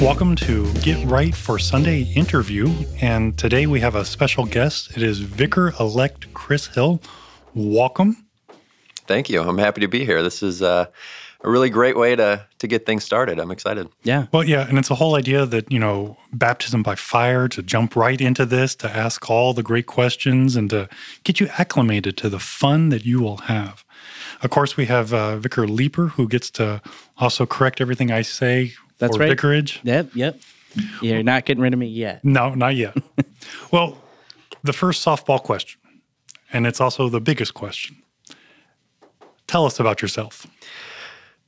Welcome to Get Right for Sunday interview. And today we have a special guest. It is Vicar elect Chris Hill. Welcome. Thank you. I'm happy to be here. This is uh, a really great way to to get things started. I'm excited. Yeah. Well, yeah, and it's a whole idea that, you know, baptism by fire, to jump right into this, to ask all the great questions and to get you acclimated to the fun that you will have. Of course, we have uh, Vicar Leeper, who gets to also correct everything I say That's for right. vicarage. Yep. Yep. You're not getting rid of me yet. No, not yet. well, the first softball question, and it's also the biggest question. Tell us about yourself.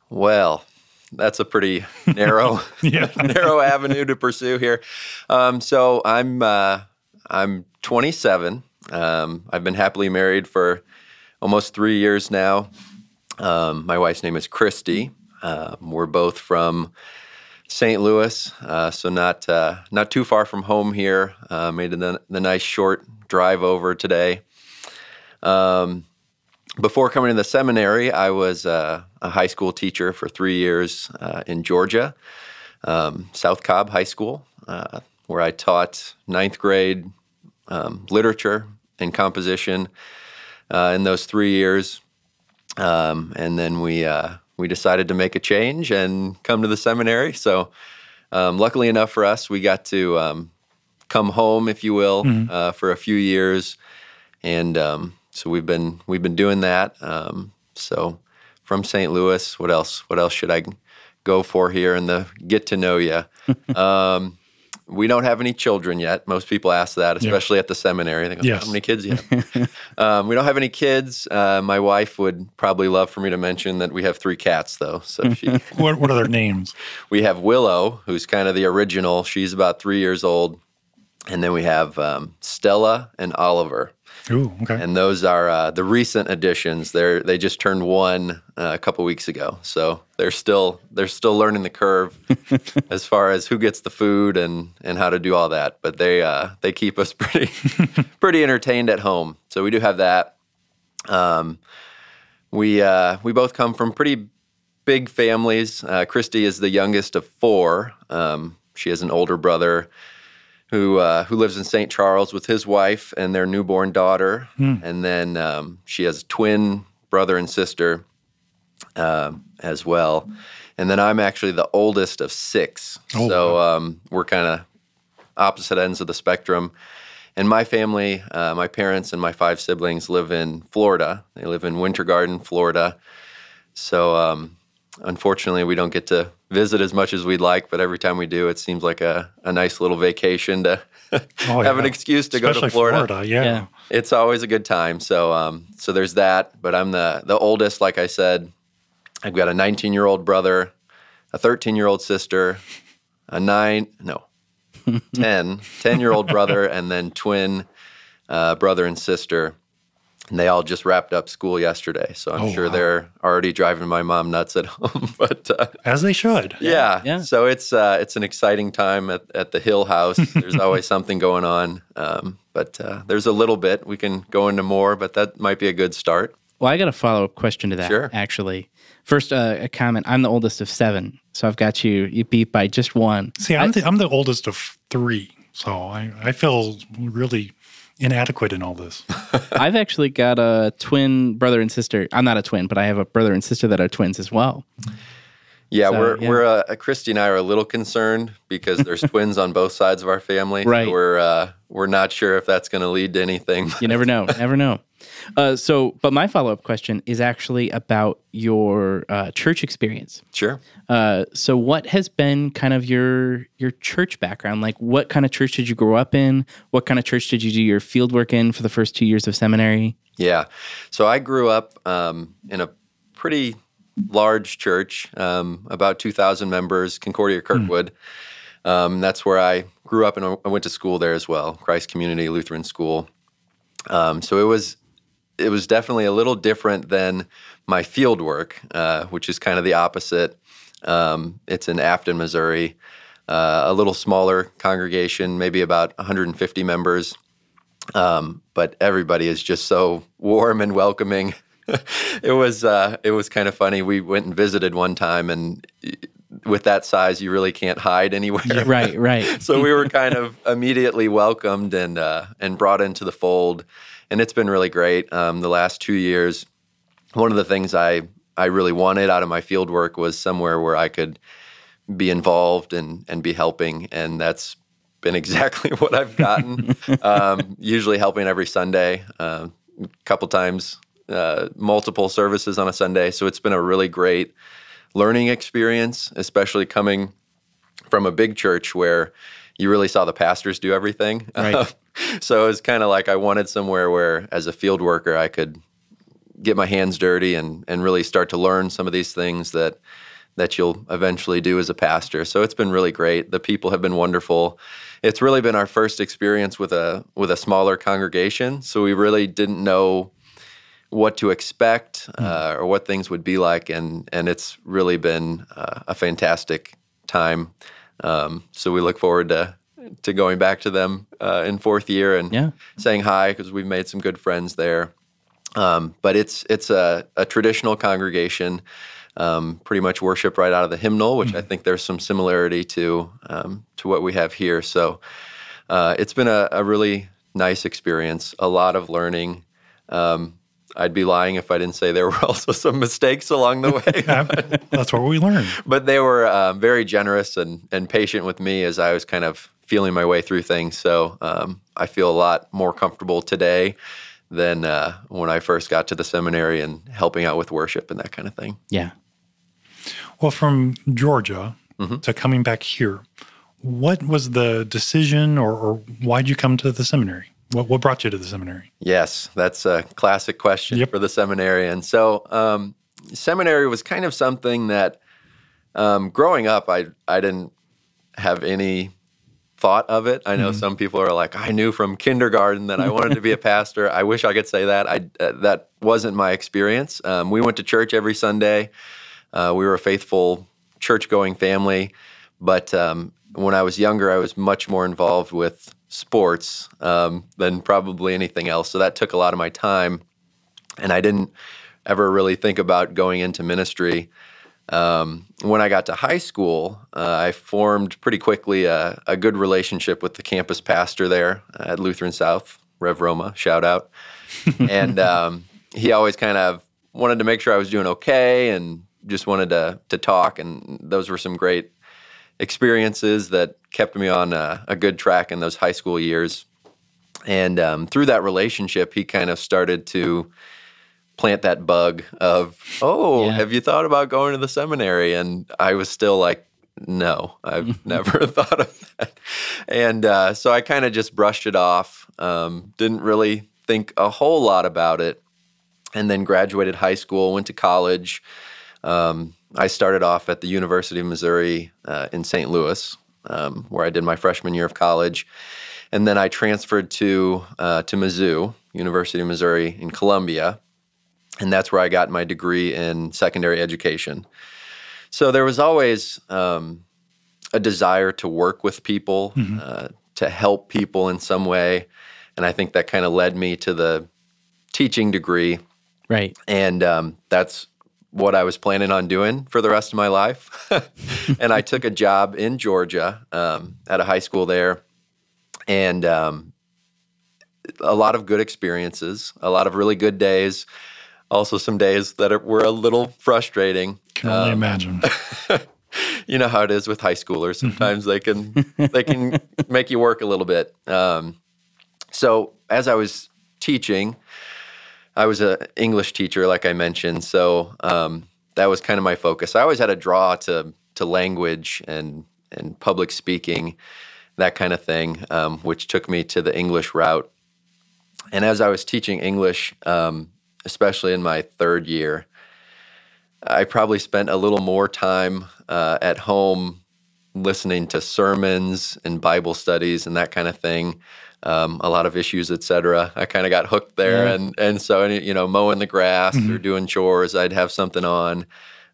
Well, that's a pretty narrow narrow avenue to pursue here. Um, so I'm uh, I'm 27. Um, I've been happily married for almost three years now. Um, my wife's name is Christy. Um, we're both from St. Louis, uh, so not uh, not too far from home here. Uh, made the, the nice short drive over today. Um, before coming to the seminary, I was uh, a high school teacher for three years uh, in Georgia, um, South Cobb High School, uh, where I taught ninth grade um, literature and composition in those three years. Um, and then we we decided to make a change and come to the seminary. So, um, luckily enough for us, we got to um, come home, if you will, uh, for a few years, and um, so we've been we've been doing that. Um, so, from St. Louis, what else? What else should I go for here in the get to know you? we don't have any children yet. Most people ask that, especially at the seminary. They go, Yes. "How many kids yet?" um, we don't have any kids. Uh, my wife would probably love for me to mention that we have three cats, though. So she, What, what are their names? we have Willow, who's kind of the original. She's about three years old, and then we have um, Stella and Oliver, Ooh, okay. and those are uh, the recent additions. They're they just turned one uh, a couple weeks ago, so they're still they're still learning the curve as far as who gets the food and and how to do all that. But they uh, they keep us pretty pretty entertained at home. So we do have that. Um, we uh, we both come from pretty big families. Uh, Christy is the youngest of four. Um, she has an older brother who uh, who lives in St. Charles with his wife and their newborn daughter, and then um, she has a twin brother and sister um, as well. And then I'm actually the oldest of six, Oh, so um, we're kind of opposite ends of the spectrum. And my family, uh, my parents and my five siblings live in Florida. They live in Winter Garden, Florida. So um, unfortunately, we don't get to visit as much as we'd like. But every time we do, it seems like a, a nice little vacation to Oh, have yeah. an excuse to go Especially to Florida. yeah. Yeah. It's always a good time. So um, so there's that. But I'm the the oldest. Like I said, I've got a 19 year old brother, a 13 year old sister, a nine no 10 10 year old brother, and then twin uh, brother and sister. And they all just wrapped up school yesterday, so I'm Oh, sure wow. they're already driving my mom nuts at home. but uh, As they should. yeah, yeah. So it's uh, it's an exciting time at, at the Hill House. There's always something going on, um, but uh, there's a little bit. We can go into more, but that might be a good start. Well, I got a follow up question to that. Sure. Actually, first uh, a comment. I'm the oldest of seven, so I've got you. You beat by just one. See, I'm, the, I'm the oldest of three, so I, I feel really inadequate in all this. I've actually got a twin brother and sister. I'm not a twin, but I have a brother and sister that are twins as well. Yeah, So, we're yeah. we're uh, Christy and I are a little concerned because there's twins on both sides of our family. So Right. we're uh, we're not sure if that's going to lead to anything. You never know. never know. Uh, so, but my follow up question is actually about your uh, church experience. sure. Uh, so, what has been kind of your your church background? Like, what kind of church did you grow up in? What kind of church did you do your field work in for the first two years of seminary? Yeah. So I grew up um, in a pretty large church, um, about 2,000 members, Concordia Kirkwood. Um, that's where I grew up and I went to school there as well, Christ Community Lutheran School. Um, so it was it was definitely a little different than my field work, uh, which is kind of the opposite. Um, it's in Afton, Missouri, uh, a little smaller congregation, maybe about 150 members. Um, but everybody is just so warm and welcoming. it was uh, it was kind of funny. We went and visited one time, and with that size, you really can't hide anywhere. right, right. so we were kind of immediately welcomed and uh, and brought into the fold, and it's been really great. Um, the last two years, one of the things I I really wanted out of my field work was somewhere where I could be involved and and be helping, and that's been exactly what I've gotten. um, usually helping every Sunday, uh, a couple times, uh, multiple services on a Sunday. So it's been a really great learning experience, especially coming from a big church where you really saw the pastors do everything. Right. so it was kind of like I wanted somewhere where, as a field worker, I could get my hands dirty and and really start to learn some of these things that that you'll eventually do as a pastor. So it's been really great. The people have been wonderful. It's really been our first experience with a with a smaller congregation, so we really didn't know what to expect hmm. uh, or what things would be like, and and it's really been uh, a fantastic time. Um, so we look forward to to going back to them uh, in fourth year and yeah. saying hi because we've made some good friends there. Um, but it's it's a, a traditional congregation, um, pretty much worship right out of the hymnal, which mm-hmm. I think there's some similarity to um, to what we have here. So uh, it's been a, a, really nice experience, a lot of learning. Um, I'd be lying if I didn't say there were also some mistakes along the way. That's what we learned. But they were um, very generous and, and patient with me as I was kind of feeling my way through things. So um, I feel a lot more comfortable today than uh, when I first got to the seminary and helping out with worship and that kind of thing. Yeah. Well, from Georgia mm-hmm. to coming back here, what was the decision or, or why did you come to the seminary? What, what brought you to the seminary? Yes, that's a classic question yep. for the seminarian. So, um, seminary was kind of something that um, growing up, I, I didn't have any thought of it. I know mm-hmm. some people are like, I knew from kindergarten that I wanted to be a pastor. I wish I could say that. I uh, that wasn't my experience. Um, we went to church every Sunday. Uh, we were a faithful church-going family, but um, when I was younger, I was much more involved with sports um, than probably anything else. So that took a lot of my time, and I didn't ever really think about going into ministry. Um, when I got to high school, uh, I formed pretty quickly a, a, good relationship with the campus pastor there at Lutheran South, Rev Roma, shout out. and um, he always kind of wanted to make sure I was doing okay and just wanted to to talk. And those were some great experiences that kept me on a, a good track in those high school years. And um, through that relationship, he kind of started to plant that bug of, oh, yeah. have you thought about going to the seminary? And I was still like, no, I've never thought of that. And uh, so I kind of just brushed it off, um, didn't really think a whole lot about it. And then graduated high school, went to college. Um, I started off at the University of Missouri uh, in St. Louis, um, where I did my freshman year of college, and then I transferred to uh, to Mizzou, University of Missouri in Columbia, and that's where I got my degree in secondary education. So there was always um, a desire to work with people, mm-hmm. uh, to help people in some way, and I think that kind of led me to the teaching degree. Right, and um, that's what I was planning on doing for the rest of my life. and I took a job in Georgia um, at a high school there, and um, a lot of good experiences, a lot of really good days. Also, some days that are, were a little frustrating. Can only um, imagine. you know how it is with high schoolers. Mm-hmm. Sometimes they can they can make you work a little bit. Um, so as I was teaching, I was an English teacher, like I mentioned, so um, that was kind of my focus. I always had a draw to to language and and public speaking, that kind of thing, um, which took me to the English route. And as I was teaching English, um, especially in my third year, I probably spent a little more time uh, at home listening to sermons and Bible studies and that kind of thing. Um, a lot of Issues, Etc. I kind of got hooked there, Yeah. and and so you know, mowing the grass Mm-hmm. or doing chores, I'd have something on.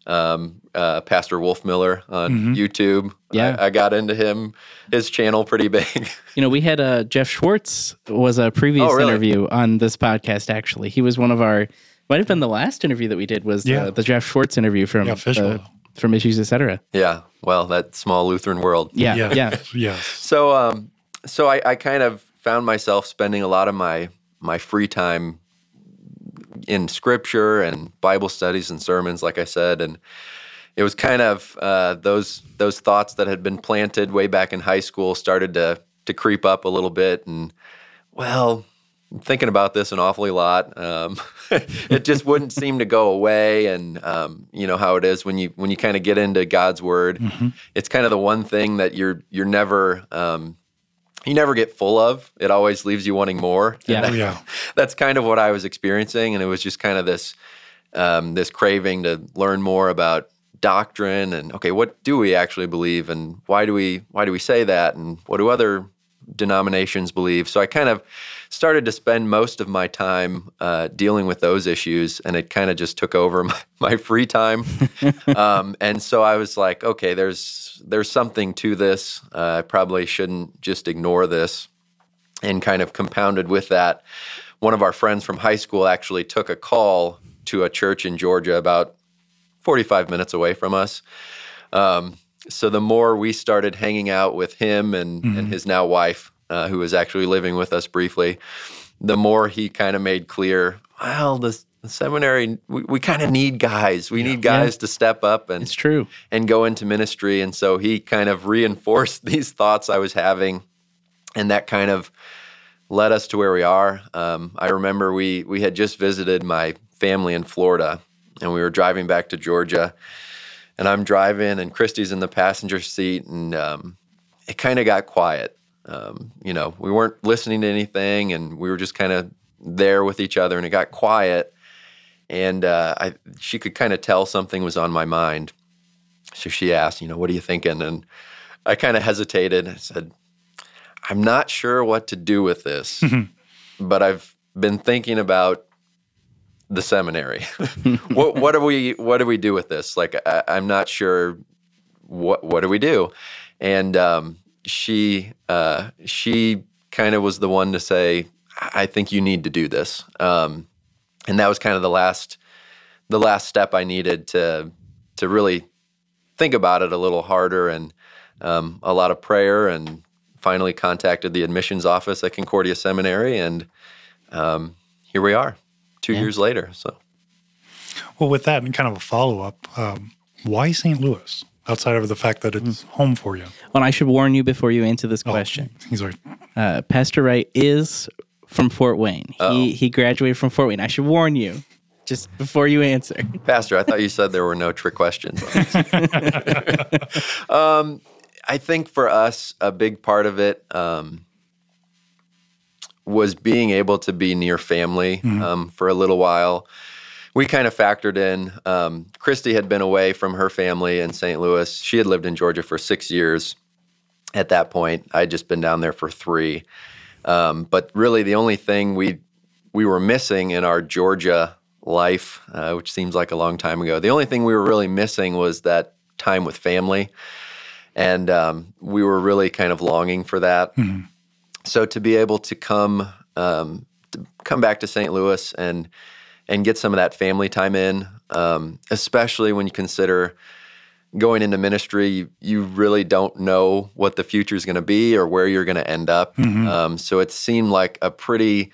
Um, uh, Pastor Wolfmueller on Mm-hmm. YouTube. Yeah. I, I got into him, his channel pretty big. You know, we had uh, Jeff Schwartz was a previous Oh, really? interview on this podcast. Actually, he was one of our might have been the last interview that we did was Yeah. uh, the Jeff Schwartz interview from Yeah, Fishbowl. uh, from Issues Etc. yeah, well, that small Lutheran world. Yeah, yeah, Yeah. Yes. So, um, so I, I kind of found myself spending a lot of my my free time in scripture and Bible studies and sermons, like I said, and it was kind of uh, those those thoughts that had been planted way back in high school started to to creep up a little bit, and well, I'm thinking about this an awfully lot. Um, it just wouldn't seem to go away, and um, you know how it is when you when you kind of get into God's word. It's kind of the one thing that you're you're never um, you never get full of. It always leaves you wanting more. Yeah. that- Yeah. that's kind of what I was experiencing, and it was just kind of this um, this craving to learn more about doctrine and okay, what do we actually believe, and why do we why do we say that, and what do other denominations believe? So I kind of started to spend most of my time uh, dealing with those issues, and it kind of just took over my, my free time. um, and so I was like, okay, there's there's something to this. Uh, I probably shouldn't just ignore this and kind of compounded with that, one of our friends from high school actually took a call to a church in Georgia about 45 minutes away from us. Um, so the more we started hanging out with him and, and his now wife, uh, who was actually living with us briefly, the more he kind of made clear, well, the, the seminary, we, we kind of need guys. We need guys to step up and it's true. and go into ministry. And so he kind of reinforced these thoughts I was having, and that kind of led us to where we are. Um, I remember we we had just visited my family in Florida, and we were driving back to Georgia, and I'm driving, and Christy's in the passenger seat, and um, it kind of got quiet. Um, you know, we weren't listening to anything, and we were just kind of there with each other, and it got quiet. And uh, I, she could kind of tell something was on my mind. So she asked, you know, what are you thinking? And I kind of hesitated. I said, I'm not sure what to do with this, but I've been thinking about the seminary. what what do we what do we do with this? Like I, I'm not sure what what do we do? And um, she uh, she kind of was the one to say, I think you need to do this. Um, and that was kind of the last the last step I needed to to really think about it a little harder and um, a lot of prayer and finally contacted the admissions office at Concordia Seminary and um, here we are two Yeah. years later so Well, with that and kind of a follow up, um, why St. Louis outside of the fact that it's home for you? Well, I should warn you before you answer this question. He's like, Uh, Pastor Wright is from Fort Wayne. He he graduated from Fort Wayne. I should warn you just before you answer. Pastor I thought you said there were no trick questions um, I think for us a big part of it um, was being able to be near family um, for a little while we kind of factored in. Um, Christy had been away from her family in St. Louis. She had lived in Georgia for six years at that point. I'd just been down there for three. Um, but really, the only thing we we were missing in our Georgia life, uh, which seems like a long time ago, the only thing we were really missing was that time with family, and um, we were really kind of longing for that. So to be able to come um, to come back to St. Louis and and get some of that family time in, um, especially when you consider going into ministry, you, you really don't know what the future is going to be or where you're going to end up. Um, so it seemed like a pretty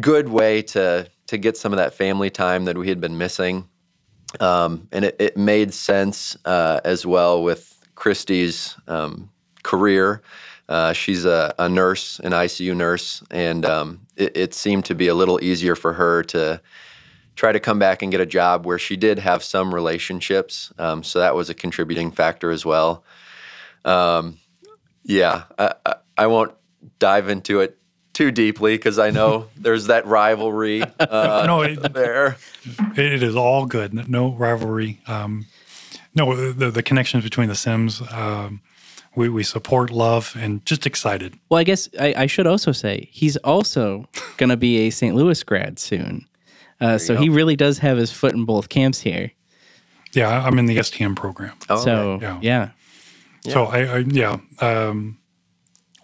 good way to to get some of that family time that we had been missing, um, and it, it made sense uh, as well with Christy's um, career. Uh, she's a, a nurse, an ICU nurse, and um, it, it seemed to be a little easier for her to try to come back and get a job where she did have some relationships. Um, so that was a contributing factor as well. Um, yeah, I, I, I won't dive into it too deeply because I know there's that rivalry uh, no, it, there. it is all good. No rivalry. Um, no, the, the connections between the Sems. We, we support love and just excited. Well, I guess I, I should also say he's also going to be a St. Louis grad soon. Uh, so he really does have his foot in both camps here. Yeah, I'm in the STM program. Oh, so yeah. yeah. So I, I yeah. Um,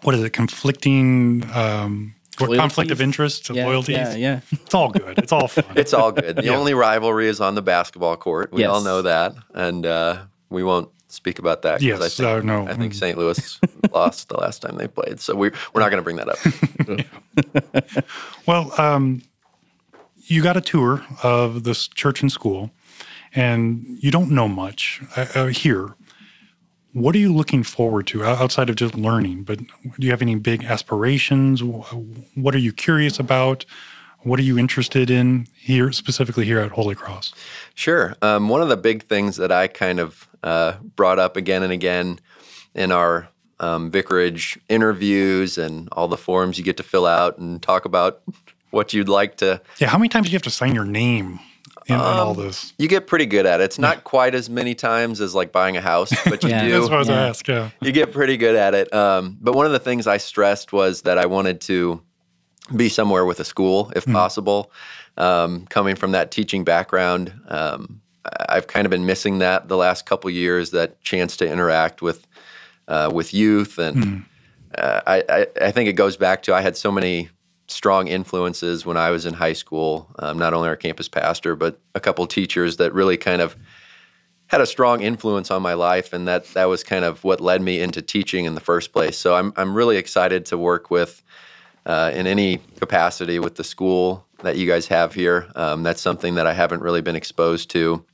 what is it? Conflicting. Um, what conflict of Loyalties? interest? Yeah, loyalties. Yeah, yeah. It's all good. It's all fun. It's all good. The Yeah. only rivalry is on the basketball court. We all know that, and uh, we won't speak about that. 'cause I Yes, think, uh, no. I think St. Louis lost the last time they played, so we're we're not going to bring that up. Well, um, you got a tour of this church and school, and you don't know much uh, uh, here. What are you looking forward to outside of just learning? But do you have any big aspirations? What are you curious about? What are you interested in here, specifically here at Holy Cross? Sure. Um, one of the big things that I kind of uh, brought up again and again in our um, vicarage interviews and all the forms you get to fill out and talk about what you'd like to. Yeah, how many times do you have to sign your name in, in all Um, this? You get pretty good at it. It's not quite as many times as like buying a house, but you Yeah. do. That's what I was yeah. asked. Yeah. you get pretty good at it. Um, but one of the things I stressed was that I wanted to be somewhere with a school, if possible. Um, coming from that teaching background, um, I've kind of been missing that the last couple years. That chance to interact with uh, with youth, and uh, I, I, I think it goes back to I had so many strong influences when I was in high school. Um, not only our campus pastor, but a couple teachers that really kind of had a strong influence on my life, and that that was kind of what led me into teaching in the first place. So I'm I'm really excited to work with uh, in any capacity with the school that you guys have here. Um, that's something that I haven't really been exposed to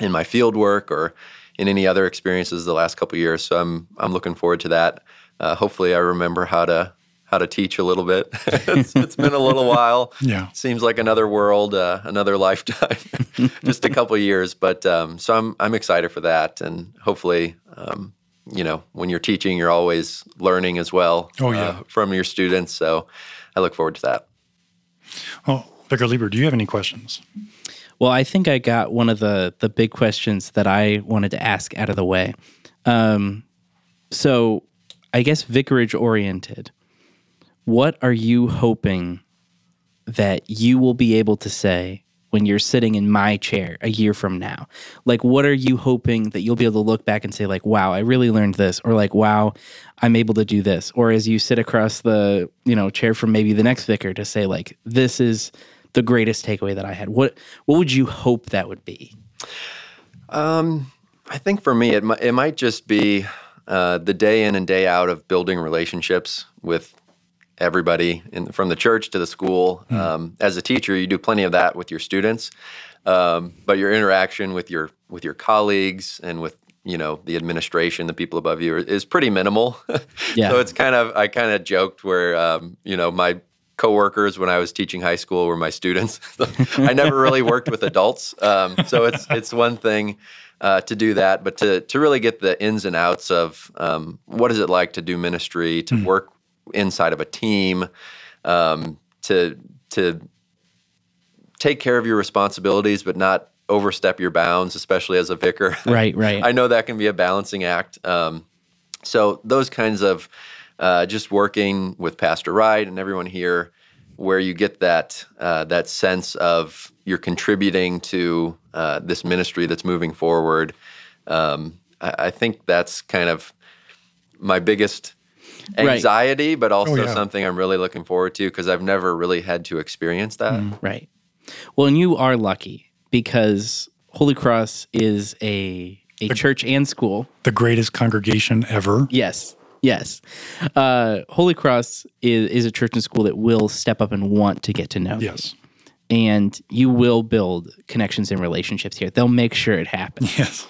in my field work or in any other experiences the last couple of years. So I'm I'm looking forward to that. Uh, hopefully, I remember how to how to teach a little bit. it's, it's been a little while. Yeah. Seems like another world, uh, another lifetime, just a couple of years. But um, so I'm I'm excited for that, and hopefully, um, you know, when you're teaching, you're always learning as well. Oh, yeah. uh, from your students. So I look forward to that. Well, Vicar Leeper, do you have any questions? Well, I think I got one of the the big questions that I wanted to ask out of the way. Um, so, I guess vicarage oriented. What are you hoping that you will be able to say when you're sitting in my chair a year from now? Like, what are you hoping that you'll be able to look back and say, like, "Wow, I really learned this," or like, "Wow, I'm able to do this," or as you sit across the you know chair from maybe the next vicar to say, like, "This is." the greatest takeaway that I had? What what would you hope that would be? Um, I think for me, it might, it might just be uh, the day in and day out of building relationships with everybody, in, from the church to the school. Um, as a teacher, you do plenty of that with your students, um, but your interaction with your with your colleagues and with you know the administration, the people above you, is pretty minimal. Yeah. so it's kind of I kind of joked where um, you know my coworkers when I was teaching high school were my students. I never really worked with adults, um, so it's it's one thing uh, to do that, but to to really get the ins and outs of um, what is it like to do ministry, to work inside of a team, um, to to take care of your responsibilities, but not overstep your bounds, especially as a vicar. Right, right. I know that can be a balancing act. Um, so those kinds of uh, just working with Pastor Wright and everyone here, where you get that uh, that sense of you're contributing to uh, this ministry that's moving forward. Um, I, I think that's kind of my biggest Right. anxiety, but also yeah. something I'm really looking forward to because I've never really had to experience that. Right. Well, and you are lucky because Holy Cross is a a church and school. The greatest congregation ever. Yes. Yes. Uh, Holy Cross is, is a church and school that will step up and want to get to know you. Yes. And you will build connections and relationships here. They'll make sure it happens. Yes.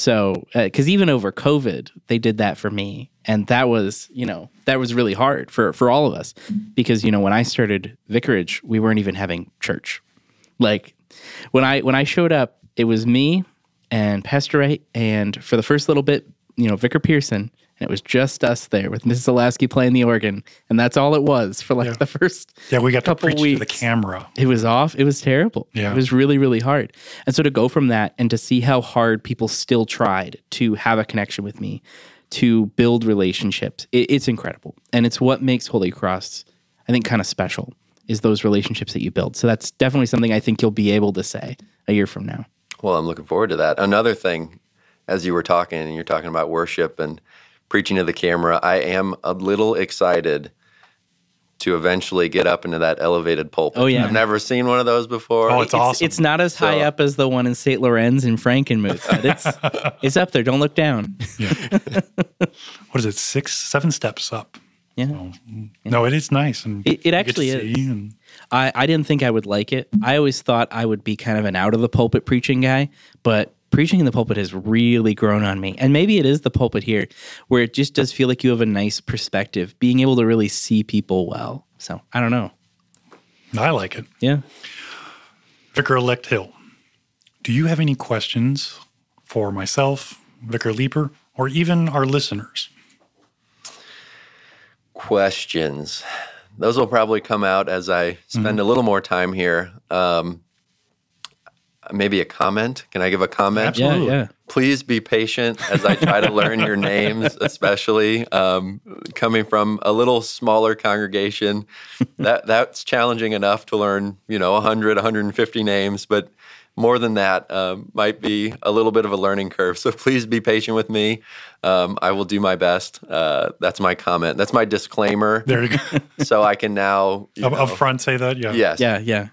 So, uh, because even over COVID, they did that for me, and that was, you know, that was really hard for for all of us because you know when I started vicarage, we weren't even having church. Like when I when I showed up, it was me and Pastor Wright, and for the first little bit, you know, Vicar Pearson, and it was just us there with Mrs. Olasky playing the organ, and that's all it was for like Yeah. the first. Yeah, we got to Couple preach to the camera. It was off. It was terrible. Yeah. It was really, really hard. And so to go from that and to see how hard people still tried to have a connection with me, to build relationships, it, it's incredible. And it's what makes Holy Cross, I think, kind of special is those relationships that you build. So that's definitely something I think you'll be able to say a year from now. Well, I'm looking forward to that. Another thing, as you were talking and you're talking about worship and preaching to the camera, I am a little excited to eventually get up into that elevated pulpit. Oh, yeah. I've never seen one of those before. Oh, it's awesome. It's not as high So- up as the one in St. Lorenz in Frankenmuth, but it's it's up there. Don't look down. yeah. What is it? Six, seven steps up. Yeah. Oh, mm. No, it is nice, and It- it actually is. and- I, I didn't think I would like it. I always thought I would be kind of an out of the pulpit preaching guy, but preaching in the pulpit has really grown on me. And maybe it is the pulpit here where it just does feel like you have a nice perspective, being able to really see people well. So I don't know. I like it. Yeah. Vicar elect Hill, do you have any questions for myself, Vicar Leeper, or even our listeners? questions. Those will probably come out as I spend Mm-hmm. a little more time here. Um, maybe a comment. Can I give a comment? Absolutely. Yeah. Yeah. Please be patient as I try to learn your names, especially um, coming from a little smaller congregation. That that's challenging enough to learn, you know, 100, 150 names, but more than that um, might be a little bit of a learning curve. So please be patient with me. Um, I will do my best. Uh, that's my comment. That's my disclaimer. There you go. so I can now you up, up front, say that. Yeah. Yes. Yeah. Yeah.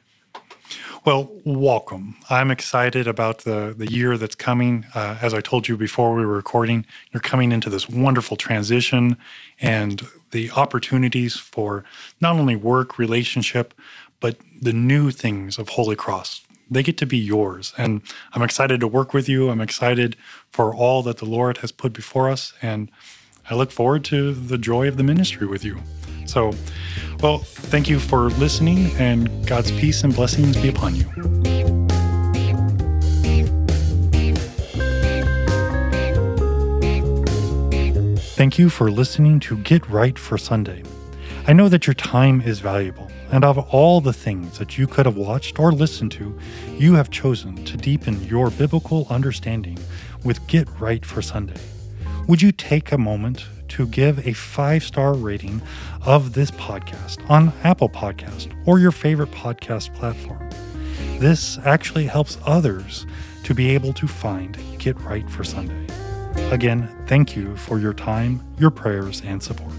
Well, welcome. I'm excited about the the year that's coming. Uh, as I told you before we were recording, you're coming into this wonderful transition and the opportunities for not only work, relationship, but the new things of Holy Cross. They get to be yours. And I'm excited to work with you. I'm excited for all that the Lord has put before us. And I look forward to the joy of the ministry with you. So, well, thank you for listening, and God's peace and blessings be upon you. Thank you for listening to Get Right for Sunday. I know that your time is valuable, and of all the things that you could have watched or listened to, you have chosen to deepen your biblical understanding with Get Right for Sunday. Would you take a moment to give a five star rating of this podcast on Apple Podcast or your favorite podcast platform? This actually helps others to be able to find Get Right for Sunday. Again, thank you for your time, your prayers, and support.